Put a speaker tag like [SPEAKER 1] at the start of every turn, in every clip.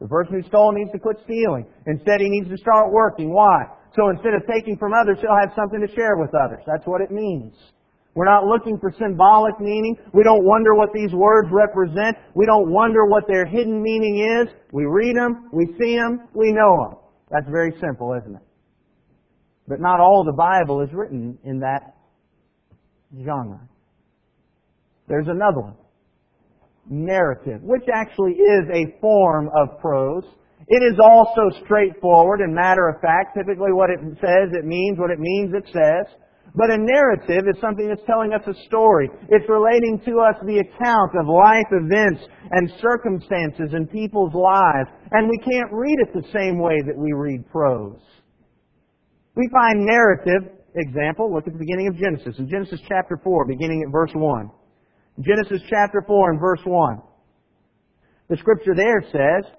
[SPEAKER 1] The person who stole needs to quit stealing. Instead, he needs to start working. Why? So instead of taking from others, he'll have something to share with others. That's what it means. We're not looking for symbolic meaning. We don't wonder what these words represent. We don't wonder what their hidden meaning is. We read them, we see them, we know them. That's very simple, isn't it? But not all the Bible is written in that genre. There's another one. Narrative, which actually is a form of prose. It is also straightforward and matter of fact. Typically what it says, it means what it means it says. But a narrative is something that's telling us a story. It's relating to us the account of life events and circumstances in people's lives. And we can't read it the same way that we read prose. We find narrative, example, look at the beginning of Genesis. In Genesis chapter 4, beginning at verse 1. Genesis chapter 4 and verse 1. The scripture there says,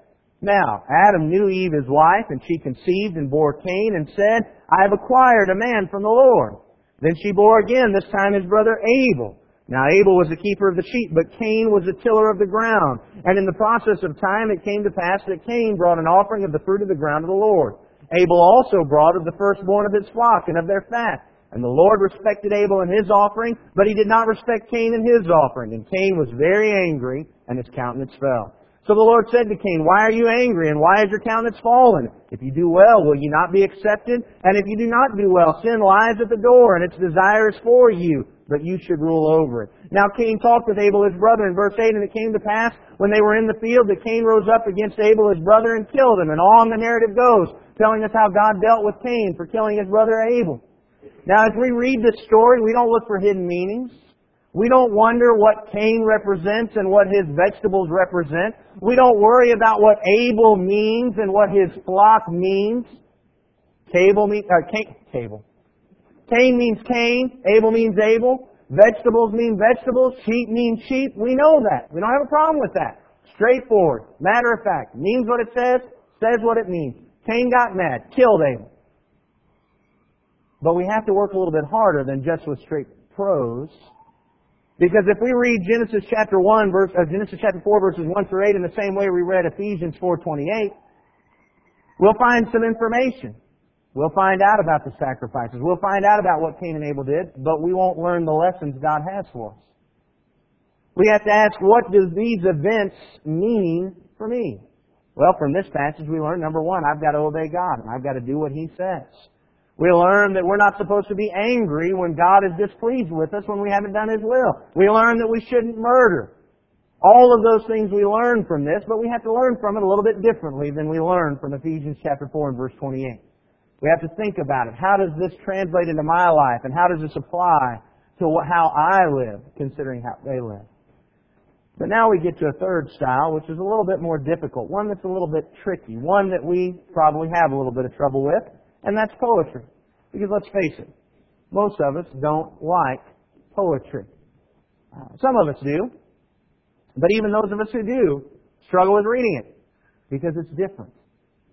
[SPEAKER 1] Now, Adam knew Eve his wife, and she conceived and bore Cain, and said, I have acquired a man from the Lord. Then she bore again, this time his brother Abel. Now Abel was the keeper of the sheep, but Cain was the tiller of the ground. And in the process of time it came to pass that Cain brought an offering of the fruit of the ground to the Lord. Abel also brought of the firstborn of his flock and of their fat. And the Lord respected Abel and his offering, but he did not respect Cain and his offering. And Cain was very angry, and his countenance fell. So the Lord said to Cain, Why are you angry, and why is your countenance fallen? If you do well, will you not be accepted? And if you do not do well, sin lies at the door, and its desire is for you, but you should rule over it. Now Cain talked with Abel his brother in verse 8, and it came to pass, when they were in the field, that Cain rose up against Abel his brother and killed him. And on the narrative goes, telling us how God dealt with Cain for killing his brother Abel. Now, as we read this story, we don't look for hidden meanings. We don't wonder what Cain represents and what his vegetables represent. We don't worry about what Abel means and what his flock means. Means, uh, Cain. Cain means Cain. Abel means Abel. Vegetables mean vegetables. Sheep means sheep. We know that. We don't have a problem with that. Straightforward. Matter of fact. Means what it says, says what it means. Cain got mad, killed Abel. But we have to work a little bit harder than just with straight prose. Because if we read Genesis chapter 1 verse, uh, Genesis chapter 4 verses 1 through 8 in the same way we read Ephesians 4.28, we'll find some information. We'll find out about the sacrifices. We'll find out about what Cain and Abel did, but we won't learn the lessons God has for us. We have to ask, what do these events mean for me? Well, from this passage we learn, number one, I've got to obey God, and I've got to do what He says. We learn that we're not supposed to be angry when God is displeased with us when we haven't done His will. We learn that we shouldn't murder. All of those things we learn from this, but we have to learn from it a little bit differently than we learn from Ephesians chapter 4 and verse 28. We have to think about it. How does this translate into my life and how does this apply to how I live, considering how they live? But now we get to a third style, which is a little bit more difficult, one that's a little bit tricky, one that we probably have a little bit of trouble with, and that's poetry. Because let's face it, most of us don't like poetry. Uh, some of us do, but even those of us who do struggle with reading it because it's different.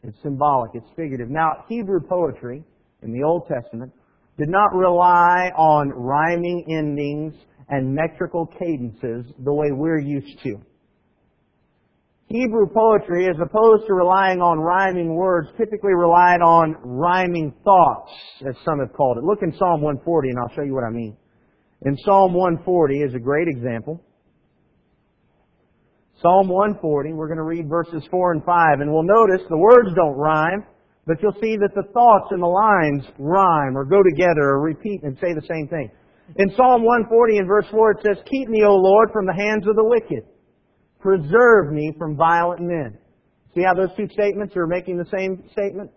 [SPEAKER 1] It's symbolic, it's figurative. Now, Hebrew poetry in the Old Testament did not rely on rhyming endings and metrical cadences the way we're used to. Hebrew poetry, as opposed to relying on rhyming words, typically relied on rhyming thoughts, as some have called it. Look in Psalm 140 and I'll show you what I mean. In Psalm 140 is a great example. Psalm 140, we're going to read verses 4 and 5, and we'll notice the words don't rhyme, but you'll see that the thoughts and the lines rhyme or go together or repeat and say the same thing. In Psalm 140 and verse 4 it says, Keep me, O Lord, from the hands of the wicked. Preserve me from violent men. See how those two statements are making the same statement?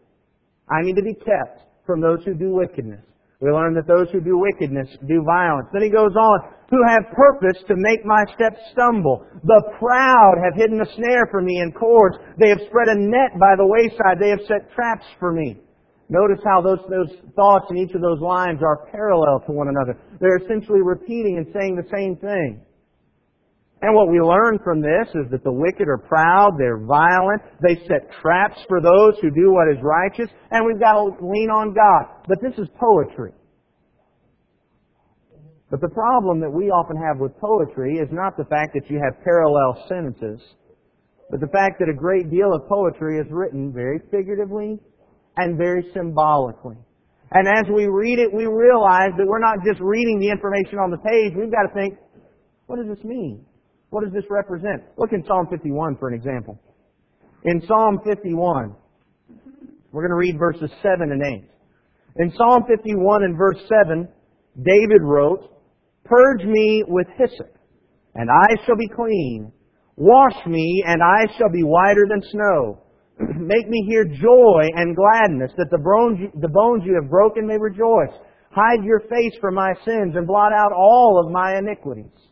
[SPEAKER 1] I need to be kept from those who do wickedness. We learn that those who do wickedness do violence. Then he goes on, who have purpose to make my steps stumble. The proud have hidden a snare for me in cords. They have spread a net by the wayside. They have set traps for me. Notice how those, those thoughts in each of those lines are parallel to one another. They're essentially repeating and saying the same thing. And what we learn from this is that the wicked are proud, they're violent, they set traps for those who do what is righteous, and we've got to lean on God. But this is poetry. But the problem that we often have with poetry is not the fact that you have parallel sentences. But the fact that a great deal of poetry is written very figuratively and very symbolically. And as we read it, we realize that we're not just reading the information on the page. We've got to think, what does this mean? What does this represent? Look in Psalm 51 for an example. In Psalm 51, we're going to read verses 7 and 8. In Psalm 51 and verse 7, David wrote, Purge me with hyssop, and I shall be clean. Wash me, and I shall be whiter than snow. Make me hear joy and gladness, that the bones, the bones you have broken may rejoice. Hide your face from my sins, and blot out all of my iniquities.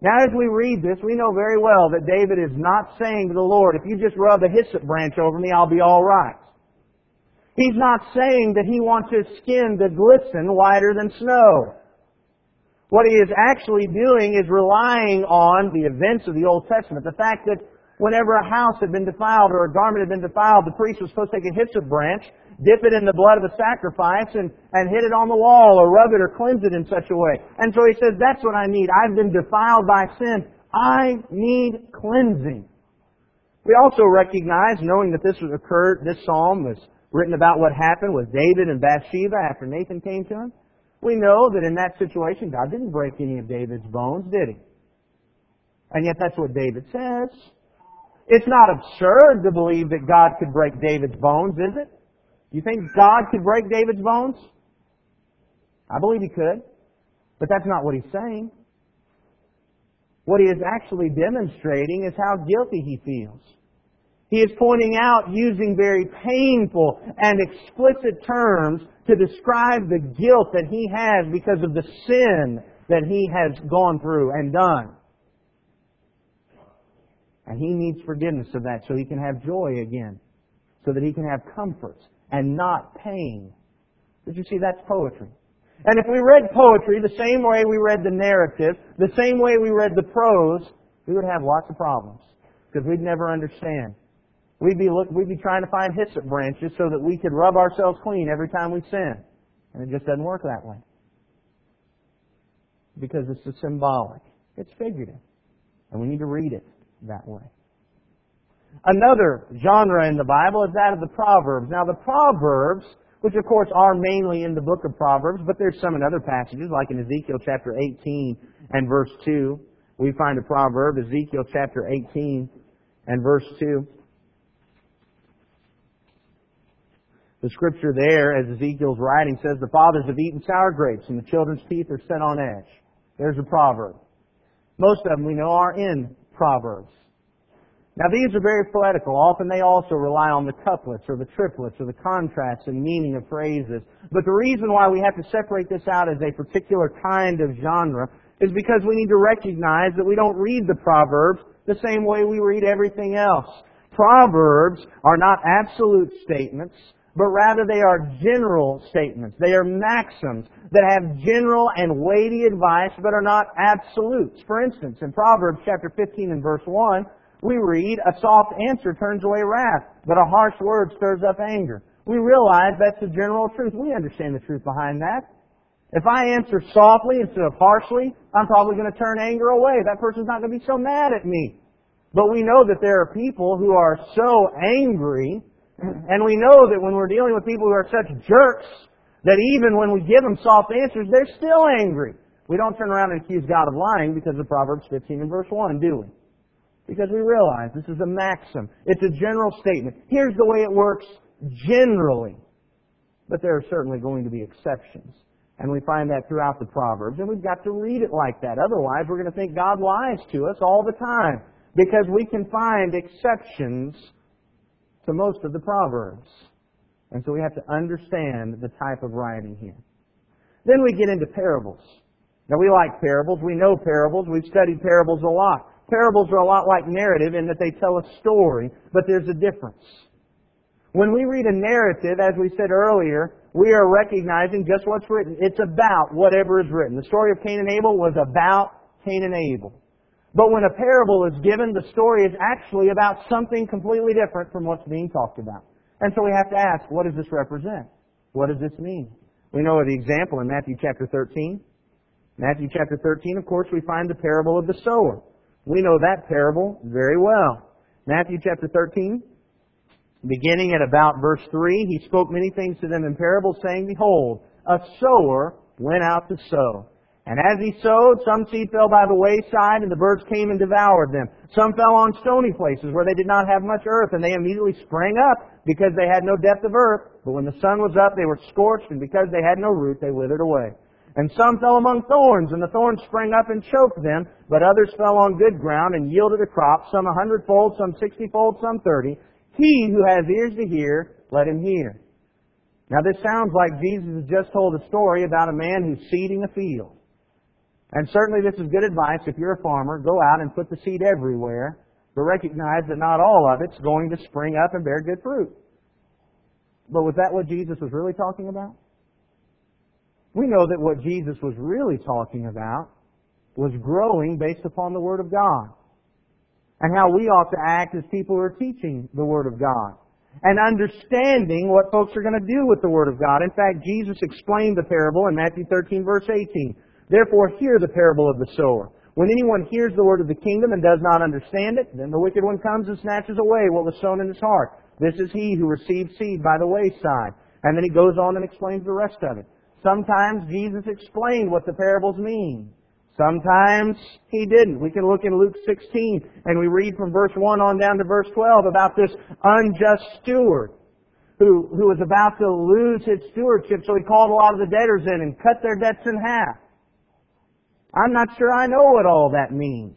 [SPEAKER 1] Now, as we read this, we know very well that David is not saying to the Lord, if you just rub a hyssop branch over me, I'll be all right. He's not saying that he wants his skin to glisten whiter than snow. What he is actually doing is relying on the events of the Old Testament. The fact that whenever a house had been defiled or a garment had been defiled, the priest was supposed to take a hyssop branch, dip it in the blood of the sacrifice, and, and hit it on the wall or rub it or cleanse it in such a way. And so he says, that's what I need. I've been defiled by sin. I need cleansing. We also recognize, knowing that this occurred, this psalm was written about what happened with David and Bathsheba after Nathan came to him. We know that in that situation, God didn't break any of David's bones, did he? And yet that's what David says. It's not absurd to believe that God could break David's bones, is it? You think God could break David's bones? I believe he could. But that's not what he's saying. What he is actually demonstrating is how guilty he feels. He is pointing out using very painful and explicit terms to describe the guilt that he has because of the sin that he has gone through and done. And he needs forgiveness of that so he can have joy again. So that he can have comfort and not pain. Did you see that's poetry? And if we read poetry the same way we read the narrative, the same way we read the prose, we would have lots of problems. Because we'd never understand. We'd be look, we'd be trying to find hyssop branches so that we could rub ourselves clean every time we sin. And it just doesn't work that way. Because it's symbolic. It's figurative. And we need to read it that way. Another genre in the Bible is that of the Proverbs. Now the Proverbs, which of course are mainly in the book of Proverbs, but there's some in other passages, like in Ezekiel chapter 18 and verse 2. We find a proverb, Ezekiel chapter 18 and verse 2. The scripture there, as Ezekiel's writing, says, The fathers have eaten sour grapes, and the children's teeth are set on edge. There's a proverb. Most of them we know are in Proverbs. Now these are very poetical. Often they also rely on the couplets or the triplets or the contrasts and meaning of phrases. But the reason why we have to separate this out as a particular kind of genre is because we need to recognize that we don't read the Proverbs the same way we read everything else. Proverbs are not absolute statements but rather they are general statements. They are maxims that have general and weighty advice, but are not absolutes. For instance, in Proverbs chapter 15 and verse 1, we read, A soft answer turns away wrath, but a harsh word stirs up anger. We realize that's the general truth. We understand the truth behind that. If I answer softly instead of harshly, I'm probably going to turn anger away. That person's not going to be so mad at me. But we know that there are people who are so angry and we know that when we're dealing with people who are such jerks, that even when we give them soft answers, they're still angry. We don't turn around and accuse God of lying because of Proverbs 15 and verse 1, do we? Because we realize this is a maxim. It's a general statement. Here's the way it works generally. But there are certainly going to be exceptions. And we find that throughout the Proverbs. And we've got to read it like that. Otherwise, we're going to think God lies to us all the time. Because we can find exceptions to most of the Proverbs. And so we have to understand the type of writing here. Then we get into parables. Now we like parables. We know parables. We've studied parables a lot. Parables are a lot like narrative in that they tell a story, but there's a difference. When we read a narrative, as we said earlier, we are recognizing just what's written. It's about whatever is written. The story of Cain and Abel was about Cain and Abel. But when a parable is given, the story is actually about something completely different from what's being talked about. And so we have to ask, what does this represent? What does this mean? We know the example in Matthew chapter 13. Matthew chapter 13, of course, we find the parable of the sower. We know that parable very well. Matthew chapter 13, beginning at about verse 3, he spoke many things to them in parables, saying, Behold, a sower went out to sow. And as he sowed, some seed fell by the wayside, and the birds came and devoured them. Some fell on stony places where they did not have much earth, and they immediately sprang up because they had no depth of earth. But when the sun was up, they were scorched, and because they had no root, they withered away. And some fell among thorns, and the thorns sprang up and choked them. But others fell on good ground and yielded a crop, some a hundredfold, some sixtyfold, some thirty. He who has ears to hear, let him hear. Now this sounds like Jesus has just told a story about a man who's seeding a field. And certainly this is good advice if you're a farmer. Go out and put the seed everywhere, but recognize that not all of it's going to spring up and bear good fruit. But was that what Jesus was really talking about? We know that what Jesus was really talking about was growing based upon the Word of God. And how we ought to act as people who are teaching the Word of God. And understanding what folks are going to do with the Word of God. In fact, Jesus explained the parable in Matthew 13 verse 18. Therefore hear the parable of the sower. When anyone hears the word of the kingdom and does not understand it, then the wicked one comes and snatches away what was sown in his heart. This is he who received seed by the wayside. And then he goes on and explains the rest of it. Sometimes Jesus explained what the parables mean. Sometimes he didn't. We can look in Luke 16 and we read from verse 1 on down to verse 12 about this unjust steward who, who was about to lose his stewardship, so he called a lot of the debtors in and cut their debts in half. I'm not sure I know what all that means.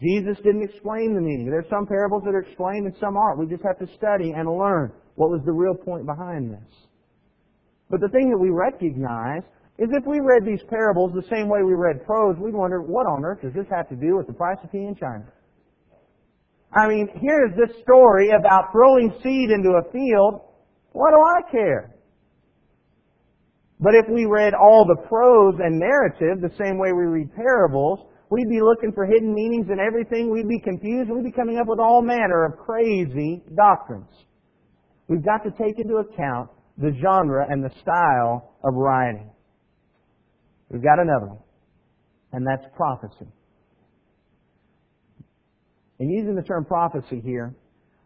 [SPEAKER 1] Jesus didn't explain the meaning. There's some parables that are explained and some aren't. We just have to study and learn what was the real point behind this. But the thing that we recognize is if we read these parables the same way we read prose, we'd wonder, what on earth does this have to do with the price of tea in China? I mean, here's this story about throwing seed into a field. What do I care? But if we read all the prose and narrative the same way we read parables, we'd be looking for hidden meanings in everything. We'd be confused. We'd be coming up with all manner of crazy doctrines. We've got to take into account the genre and the style of writing. We've got another one, and that's prophecy. In using the term prophecy here,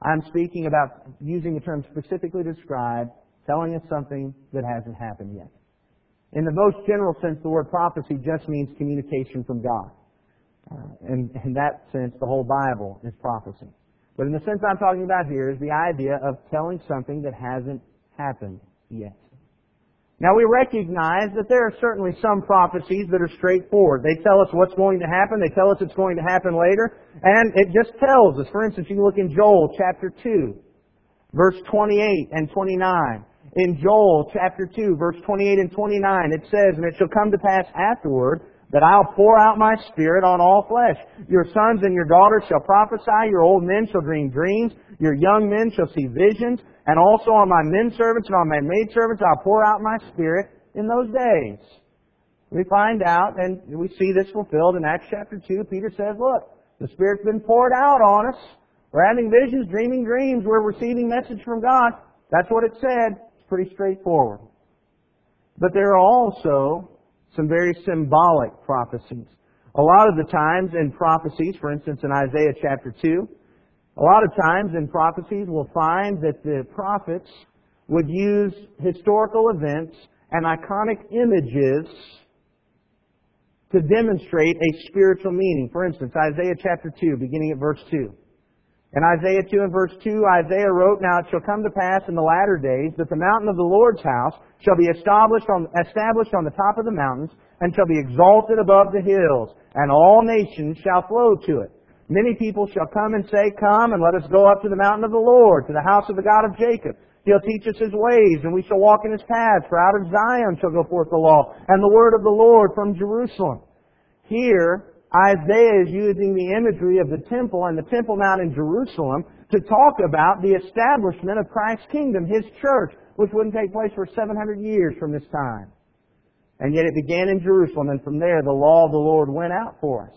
[SPEAKER 1] I'm speaking about using the term specifically to describe telling us something that hasn't happened yet. In the most general sense, the word prophecy just means communication from God. Uh, and in that sense, the whole Bible is prophecy. But in the sense I'm talking about here is the idea of telling something that hasn't happened yet. Now we recognize that there are certainly some prophecies that are straightforward. They tell us what's going to happen, they tell us it's going to happen later, and it just tells us. For instance, you look in Joel chapter 2, verse 28 and 29 in Joel chapter 2, verse 28 and 29, it says, And it shall come to pass afterward that I'll pour out my spirit on all flesh. Your sons and your daughters shall prophesy, your old men shall dream dreams, your young men shall see visions, and also on my men servants and on my maid servants I'll pour out my spirit in those days. We find out, and we see this fulfilled in Acts chapter 2. Peter says, look, the Spirit's been poured out on us. We're having visions, dreaming dreams. We're receiving message from God. That's what it said It's pretty straightforward. But there are also some very symbolic prophecies. A lot of the times in prophecies, for instance in Isaiah chapter 2, a lot of times in prophecies we'll find that the prophets would use historical events and iconic images to demonstrate a spiritual meaning. For instance, Isaiah chapter 2, beginning at verse 2. In Isaiah 2 and verse 2, Isaiah wrote, Now it shall come to pass in the latter days that the mountain of the Lord's house shall be established on, established on the top of the mountains and shall be exalted above the hills, and all nations shall flow to it. Many people shall come and say, Come and let us go up to the mountain of the Lord, to the house of the God of Jacob. He'll teach us his ways, and we shall walk in his paths. For out of Zion shall go forth the law, and the word of the Lord from Jerusalem. Here, Isaiah is using the imagery of the temple and the Temple Mount in Jerusalem to talk about the establishment of Christ's kingdom, His church, which wouldn't take place for 700 years from this time. And yet it began in Jerusalem, and from there the law of the Lord went out for us.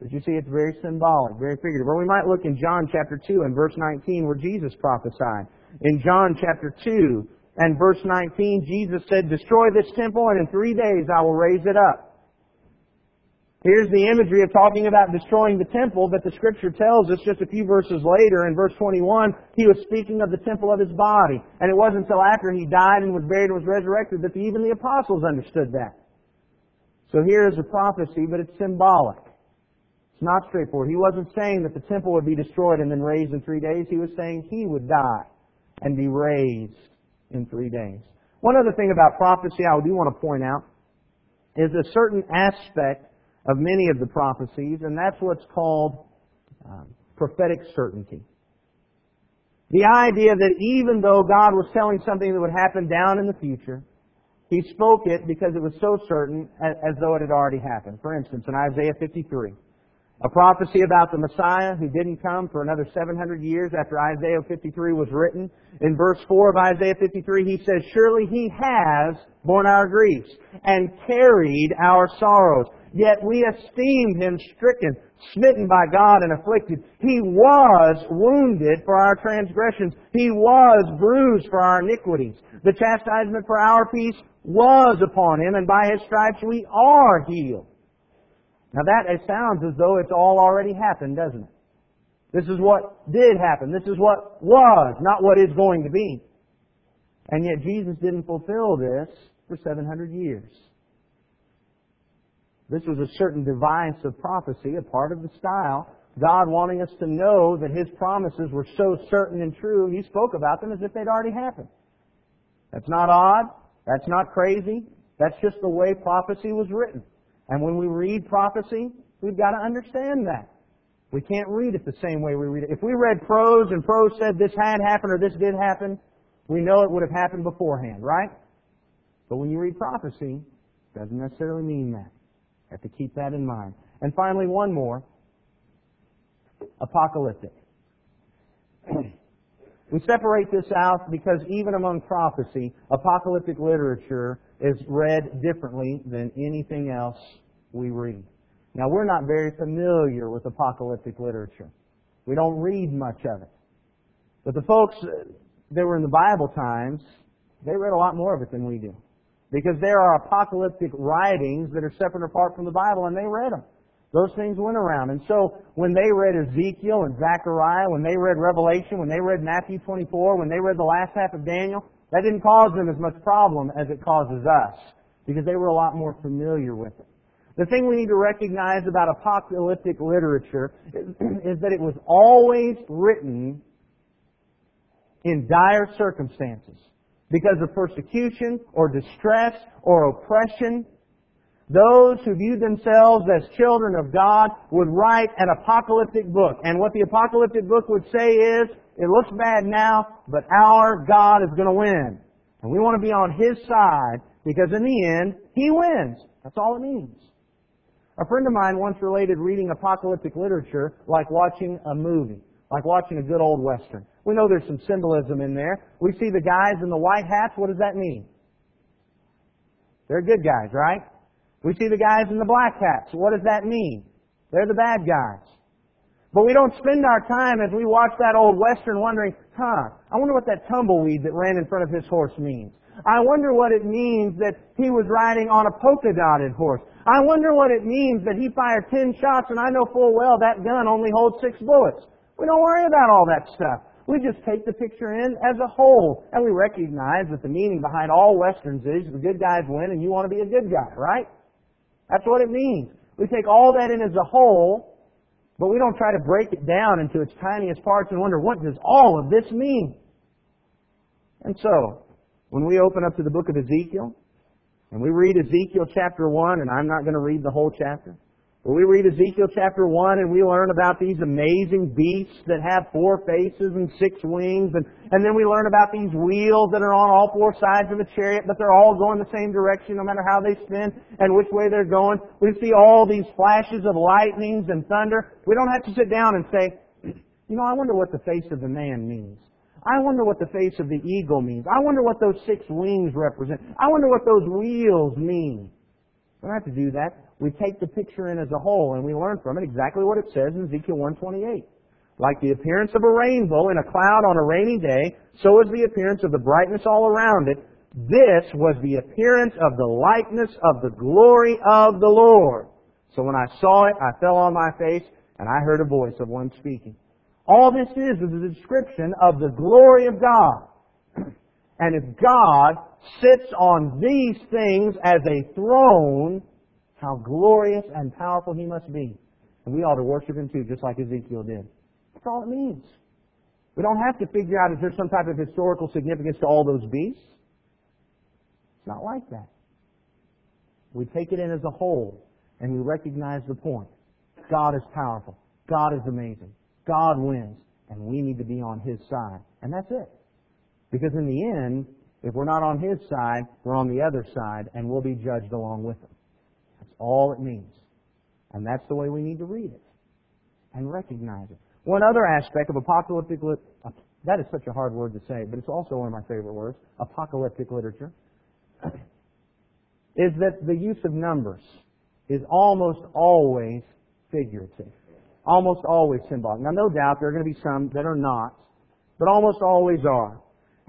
[SPEAKER 1] But you see, it's very symbolic, very figurative. Or we might look in John chapter 2 and verse 19 where Jesus prophesied. In John chapter 2 and verse 19, Jesus said, Destroy this temple and in three days I will raise it up. Here's the imagery of talking about destroying the temple, but the scripture tells us just a few verses later in verse 21, he was speaking of the temple of his body. And it wasn't until after he died and was buried and was resurrected that even the apostles understood that. So here is a prophecy, but it's symbolic. It's not straightforward. He wasn't saying that the temple would be destroyed and then raised in three days. He was saying he would die and be raised in three days. One other thing about prophecy I do want to point out is a certain aspect of many of the prophecies, and that's what's called um, prophetic certainty. The idea that even though God was telling something that would happen down in the future, He spoke it because it was so certain as, as though it had already happened. For instance, in Isaiah 53, a prophecy about the Messiah who didn't come for another 700 years after Isaiah 53 was written. In verse 4 of Isaiah 53, he says, Surely he has borne our griefs and carried our sorrows. Yet we esteemed him stricken, smitten by God and afflicted. He was wounded for our transgressions. He was bruised for our iniquities. The chastisement for our peace was upon him, and by his stripes we are healed. Now that it sounds as though it's all already happened, doesn't it? This is what did happen. This is what was, not what is going to be. And yet Jesus didn't fulfill this for 700 years. This was a certain device of prophecy, a part of the style. God wanting us to know that His promises were so certain and true, He spoke about them as if they'd already happened. That's not odd. That's not crazy. That's just the way prophecy was written. And when we read prophecy, we've got to understand that. We can't read it the same way we read it. If we read prose and prose said this had happened or this did happen, we know it would have happened beforehand, right? But when you read prophecy, it doesn't necessarily mean that. Have to keep that in mind. And finally, one more. Apocalyptic. we separate this out because even among prophecy, apocalyptic literature is read differently than anything else we read. Now, we're not very familiar with apocalyptic literature. We don't read much of it. But the folks that were in the Bible times, they read a lot more of it than we do. Because there are apocalyptic writings that are separate apart from the Bible, and they read them. Those things went around. And so when they read Ezekiel and Zechariah, when they read Revelation, when they read Matthew 24, when they read the last half of Daniel, that didn't cause them as much problem as it causes us because they were a lot more familiar with it. The thing we need to recognize about apocalyptic literature is, is that it was always written in dire circumstances because of persecution or distress or oppression. Those who viewed themselves as children of God would write an apocalyptic book. And what the apocalyptic book would say is, it looks bad now, but our God is going to win. And we want to be on His side because in the end, He wins. That's all it means. A friend of mine once related reading apocalyptic literature like watching a movie, like watching a good old Western. We know there's some symbolism in there. We see the guys in the white hats. What does that mean? They're good guys, right? We see the guys in the black hats. What does that mean? They're the bad guys. But we don't spend our time as we watch that old Western wondering, huh, I wonder what that tumbleweed that ran in front of his horse means. I wonder what it means that he was riding on a polka dotted horse. I wonder what it means that he fired ten shots and I know full well that gun only holds six bullets. We don't worry about all that stuff. We just take the picture in as a whole and we recognize that the meaning behind all westerns is the good guys win and you want to be a good guy, right? That's what it means. We take all that in as a whole but we don't try to break it down into its tiniest parts and wonder, what does all of this mean? And so, when we open up to the book of Ezekiel, and we read Ezekiel chapter 1, and I'm not going to read the whole chapter, well, we read Ezekiel chapter 1 and we learn about these amazing beasts that have four faces and six wings. And, and then we learn about these wheels that are on all four sides of a chariot, but they're all going the same direction no matter how they spin and which way they're going. We see all these flashes of lightnings and thunder. We don't have to sit down and say, you know, I wonder what the face of the man means. I wonder what the face of the eagle means. I wonder what those six wings represent. I wonder what those wheels mean. We don't have to do that we take the picture in as a whole and we learn from it exactly what it says in Ezekiel 128. Like the appearance of a rainbow in a cloud on a rainy day, so is the appearance of the brightness all around it. This was the appearance of the likeness of the glory of the Lord. So when I saw it, I fell on my face, and I heard a voice of one speaking. All this is is a description of the glory of God. And if God sits on these things as a throne, how glorious and powerful He must be. And we ought to worship Him too, just like Ezekiel did. That's all it means. We don't have to figure out is there some type of historical significance to all those beasts. It's not like that. We take it in as a whole and we recognize the point. God is powerful. God is amazing. God wins. And we need to be on His side. And that's it. Because in the end, if we're not on His side, we're on the other side and we'll be judged along with Him. That's all it means. And that's the way we need to read it and recognize it. One other aspect of apocalyptic lit- uh, that is such a hard word to say, but it's also one of my favorite words, apocalyptic literature, is that the use of numbers is almost always figurative. Almost always symbolic. Now, no doubt there are going to be some that are not, but almost always are.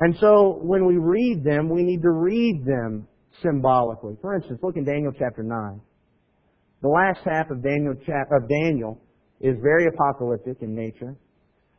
[SPEAKER 1] And so, when we read them, we need to read them symbolically. For instance, look in Daniel chapter 9. The last half of Daniel, of Daniel is very apocalyptic in nature.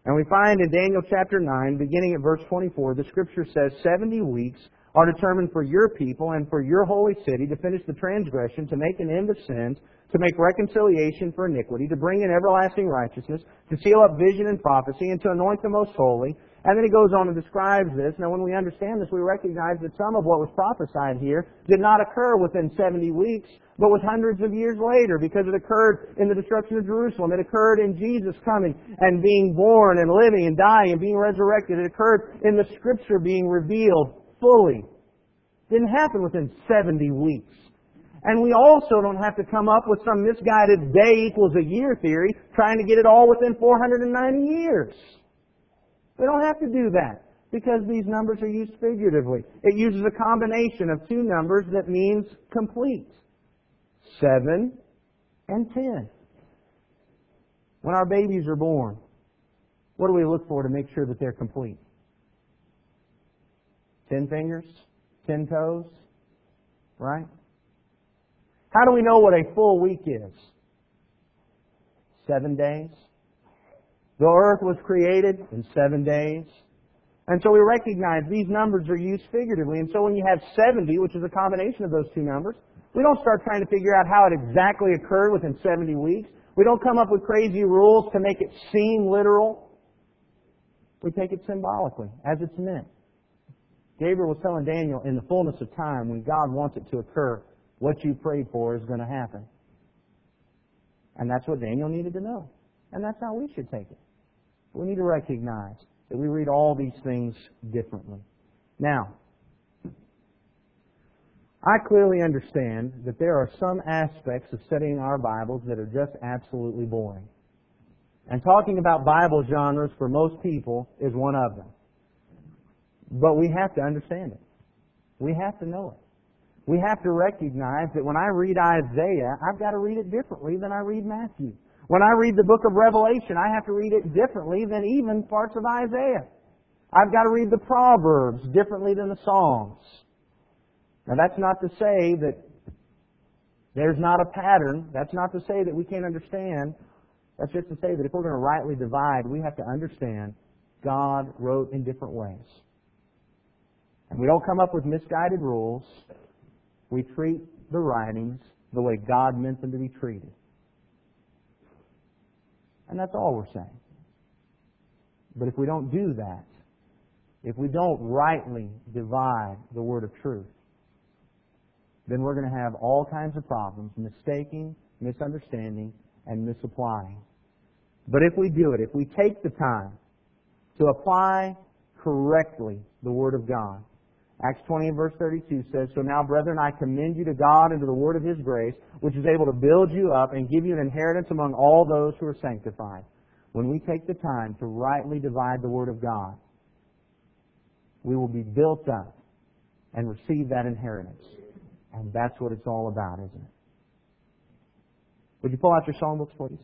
[SPEAKER 1] And we find in Daniel chapter 9, beginning at verse 24, the scripture says, 70 weeks are determined for your people and for your holy city to finish the transgression, to make an end of sins, to make reconciliation for iniquity, to bring in everlasting righteousness, to seal up vision and prophecy, and to anoint the most holy. And then he goes on and describes this. Now, when we understand this, we recognize that some of what was prophesied here did not occur within 70 weeks, but was hundreds of years later, because it occurred in the destruction of Jerusalem. It occurred in Jesus coming and being born and living and dying and being resurrected. It occurred in the Scripture being revealed fully. It didn't happen within 70 weeks. And we also don't have to come up with some misguided day equals a year theory trying to get it all within 490 years. We don't have to do that because these numbers are used figuratively. It uses a combination of two numbers that means complete. Seven and ten. When our babies are born, what do we look for to make sure that they're complete? Ten fingers? Ten toes? Right? How do we know what a full week is? Seven days. The earth was created in seven days. And so we recognize these numbers are used figuratively. And so when you have 70, which is a combination of those two numbers, we don't start trying to figure out how it exactly occurred within 70 weeks. We don't come up with crazy rules to make it seem literal. We take it symbolically, as it's meant. Gabriel was telling Daniel, in the fullness of time, when God wants it to occur, what you prayed for is going to happen. And that's what Daniel needed to know. And that's how we should take it. We need to recognize that we read all these things differently. Now, I clearly understand that there are some aspects of studying our Bibles that are just absolutely boring. And talking about Bible genres for most people is one of them. But we have to understand it. We have to know it. We have to recognize that when I read Isaiah, I've got to read it differently than I read Matthew. When I read the book of Revelation, I have to read it differently than even parts of Isaiah. I've got to read the Proverbs differently than the Psalms. Now that's not to say that there's not a pattern. That's not to say that we can't understand. That's just to say that if we're going to rightly divide, we have to understand God wrote in different ways. And we don't come up with misguided rules. We treat the writings the way God meant them to be treated. And that's all we're saying. But if we don't do that, if we don't rightly divide the word of truth, then we're going to have all kinds of problems, mistaking, misunderstanding, and misapplying. But if we do it, if we take the time to apply correctly the Word of God, Acts 20 and verse 32 says, So now, brethren, I commend you to God and to the word of His grace, which is able to build you up and give you an inheritance among all those who are sanctified. When we take the time to rightly divide the word of God, we will be built up and receive that inheritance. And that's what it's all about, isn't it? Would you pull out your songbooks, please?